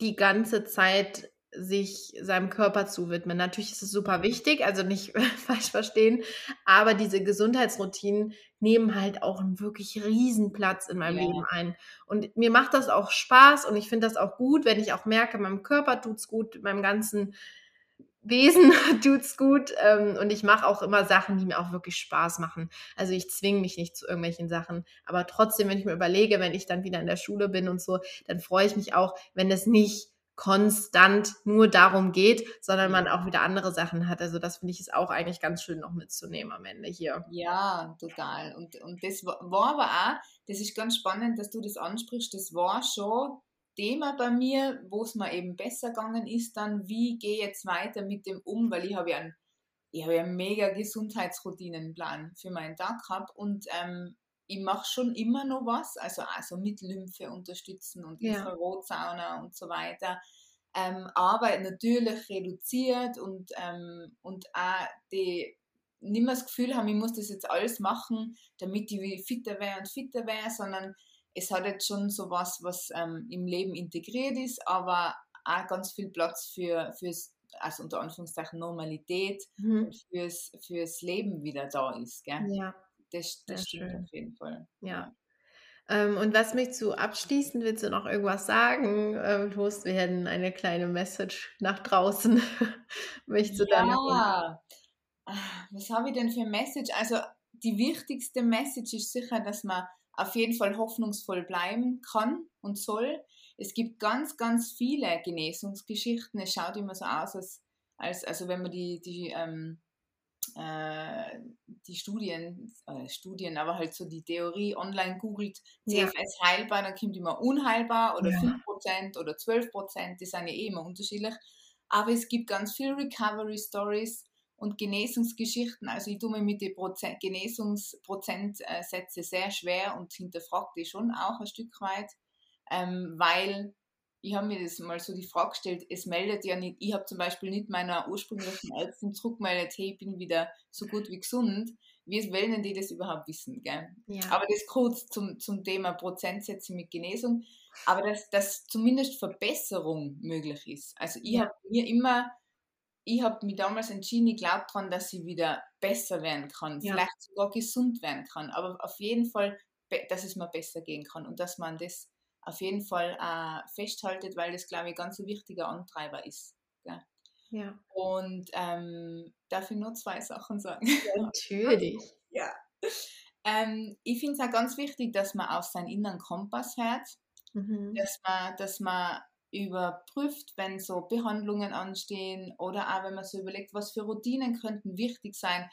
S1: die ganze Zeit sich seinem Körper zu widmen. Natürlich ist es super wichtig, also nicht <laughs> falsch verstehen, aber diese Gesundheitsroutinen nehmen halt auch einen wirklich riesen Platz in meinem ja. Leben ein. Und mir macht das auch Spaß und ich finde das auch gut, wenn ich auch merke, meinem Körper tut es gut, meinem ganzen Wesen <laughs> tut's gut ähm, und ich mache auch immer Sachen, die mir auch wirklich Spaß machen. Also ich zwinge mich nicht zu irgendwelchen Sachen, aber trotzdem, wenn ich mir überlege, wenn ich dann wieder in der Schule bin und so, dann freue ich mich auch, wenn es nicht konstant nur darum geht, sondern man auch wieder andere Sachen hat. Also das finde ich ist auch eigentlich ganz schön noch mitzunehmen am Ende hier.
S2: Ja, total. Und, und das war aber auch, das ist ganz spannend, dass du das ansprichst, das war schon Thema bei mir, wo es mir eben besser gegangen ist, dann wie gehe ich jetzt weiter mit dem um, weil ich habe ja einen, ich habe ja einen mega Gesundheitsroutinenplan für meinen Tag gehabt und ähm, ich mache schon immer noch was, also also mit Lymphe unterstützen und ja. Infrarotsauna und so weiter. Ähm, aber natürlich reduziert und, ähm, und auch die nicht mehr das Gefühl haben, ich muss das jetzt alles machen, damit ich fitter wäre und fitter wäre, sondern es hat jetzt schon so was, was ähm, im Leben integriert ist, aber auch ganz viel Platz für fürs, also unter Anführungszeichen Normalität mhm. und fürs, fürs Leben wieder da ist. Gell? Ja. Das, das stimmt schön. auf jeden Fall.
S1: Ja. Ähm, und was mich zu abschließen, willst du noch irgendwas sagen? Ähm, loswerden, eine kleine Message nach draußen. <laughs> Möchtest du ja.
S2: da ah, Was habe ich denn für Message? Also die wichtigste Message ist sicher, dass man auf jeden Fall hoffnungsvoll bleiben kann und soll. Es gibt ganz, ganz viele Genesungsgeschichten. Es schaut immer so aus, als, als also wenn man die, die, ähm, äh, die Studien, äh, Studien, aber halt so die Theorie online googelt, CFS ja. heilbar, dann kommt immer unheilbar oder ja. 5% oder 12%, die sind ja eh immer unterschiedlich. Aber es gibt ganz viele Recovery Stories, und Genesungsgeschichten. Also ich tue mir mit den Prozent, Genesungsprozentsätze sehr schwer und hinterfrage die schon auch ein Stück weit, ähm, weil ich habe mir das mal so die Frage gestellt, es meldet ja nicht, ich habe zum Beispiel nicht meiner ursprünglichen Ärztin zurückgemeldet, hey, ich bin wieder so gut wie gesund. Wie wollen die das überhaupt wissen? Gell? Ja. Aber das kurz zum, zum Thema Prozentsätze mit Genesung. Aber dass, dass zumindest Verbesserung möglich ist. Also ich ja. habe mir immer ich habe mich damals entschieden, ich glaube daran, dass sie wieder besser werden kann, ja. vielleicht sogar gesund werden kann, aber auf jeden Fall, dass es mir besser gehen kann und dass man das auf jeden Fall äh, festhaltet, weil das, glaube ich, ganz ein wichtiger Antreiber ist. Gell? Ja. Und ähm, darf ich nur zwei Sachen sagen?
S1: Ja, <laughs> natürlich.
S2: ja. Ähm, ich finde es auch ganz wichtig, dass man auf seinen inneren Kompass hört, mhm. dass, man, dass man überprüft, wenn so Behandlungen anstehen oder auch wenn man so überlegt, was für Routinen könnten wichtig sein,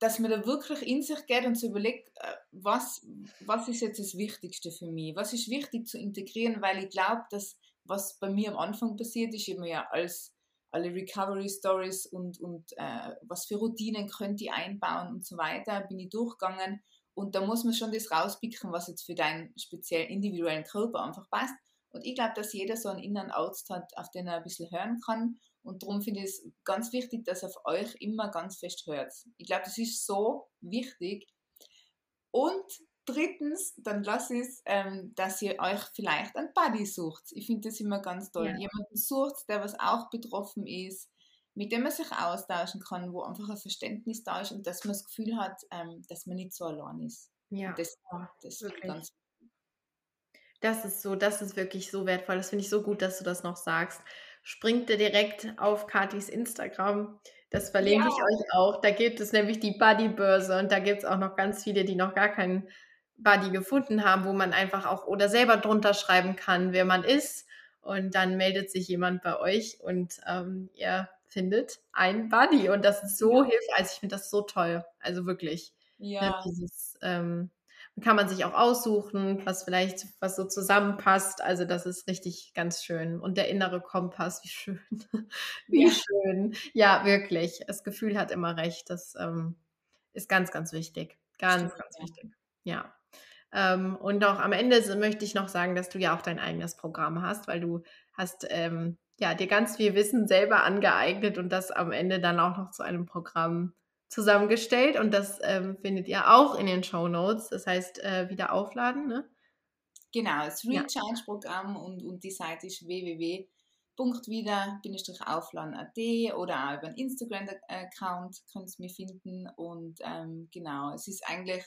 S2: dass man da wirklich in sich geht und so überlegt, äh, was, was ist jetzt das Wichtigste für mich? Was ist wichtig zu integrieren? Weil ich glaube, dass was bei mir am Anfang passiert ist, immer ja als alle Recovery Stories und, und äh, was für Routinen könnte ich einbauen und so weiter, bin ich durchgegangen. Und da muss man schon das rauspicken, was jetzt für deinen speziell individuellen Körper einfach passt. Und ich glaube, dass jeder so einen inneren Arzt hat, auf den er ein bisschen hören kann. Und darum finde ich es ganz wichtig, dass ihr auf euch immer ganz fest hört. Ich glaube, das ist so wichtig. Und drittens, dann lasse ich es, ähm, dass ihr euch vielleicht einen Buddy sucht. Ich finde das immer ganz toll. Ja. Jemanden sucht, der was auch betroffen ist, mit dem man sich austauschen kann, wo einfach ein Verständnis da ist und dass man das Gefühl hat, ähm, dass man nicht so allein ist. Ja, und das, das ist ganz
S1: Das ist so, das ist wirklich so wertvoll. Das finde ich so gut, dass du das noch sagst. Springt ihr direkt auf Katis Instagram. Das verlinke ja. ich euch auch. Da gibt es nämlich die Buddy-Börse und da gibt es auch noch ganz viele, die noch gar keinen Buddy gefunden haben, wo man einfach auch oder selber drunter schreiben kann, wer man ist. Und dann meldet sich jemand bei euch und ähm, ihr findet ein Buddy. Und das ist so ja. hilfreich. Also ich finde das so toll. Also wirklich. Ne, ja. Ne, dieses, ähm, kann man sich auch aussuchen, was vielleicht, was so zusammenpasst. Also das ist richtig ganz schön. Und der innere Kompass, wie schön. <laughs> wie ja. schön. Ja, wirklich. Das Gefühl hat immer recht. Das ähm, ist ganz, ganz wichtig. Ganz, Stimmt, ganz wichtig. Ja. Ähm, und auch am Ende möchte ich noch sagen, dass du ja auch dein eigenes Programm hast, weil du hast ähm, ja dir ganz viel Wissen selber angeeignet und das am Ende dann auch noch zu einem Programm zusammengestellt und das ähm, findet ihr auch in den Show Notes. Das heißt, äh, wieder aufladen, ne?
S2: Genau, das Recharge-Programm ja. und, und die Seite ist www.wieder-aufladen.at oder auch über einen Instagram-Account könnt ihr mich finden. Und ähm, genau, es ist eigentlich,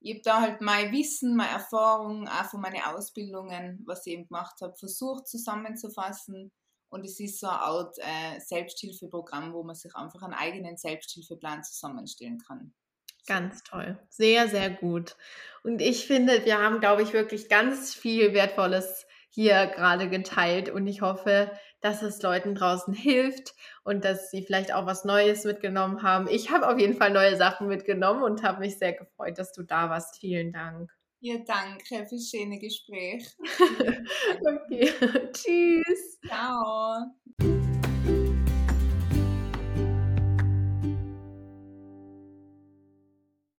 S2: ich habe da halt mein Wissen, meine Erfahrung, auch von meinen Ausbildungen, was ich eben gemacht habe, versucht zusammenzufassen und es ist so eine Art äh, Selbsthilfeprogramm, wo man sich einfach einen eigenen Selbsthilfeplan zusammenstellen kann.
S1: Ganz toll. Sehr, sehr gut. Und ich finde, wir haben, glaube ich, wirklich ganz viel Wertvolles hier gerade geteilt. Und ich hoffe, dass es Leuten draußen hilft und dass sie vielleicht auch was Neues mitgenommen haben. Ich habe auf jeden Fall neue Sachen mitgenommen und habe mich sehr gefreut, dass du da warst. Vielen Dank.
S2: Ja, danke fürs schöne Gespräch. <laughs>
S1: okay, <laughs> tschüss.
S2: Ciao.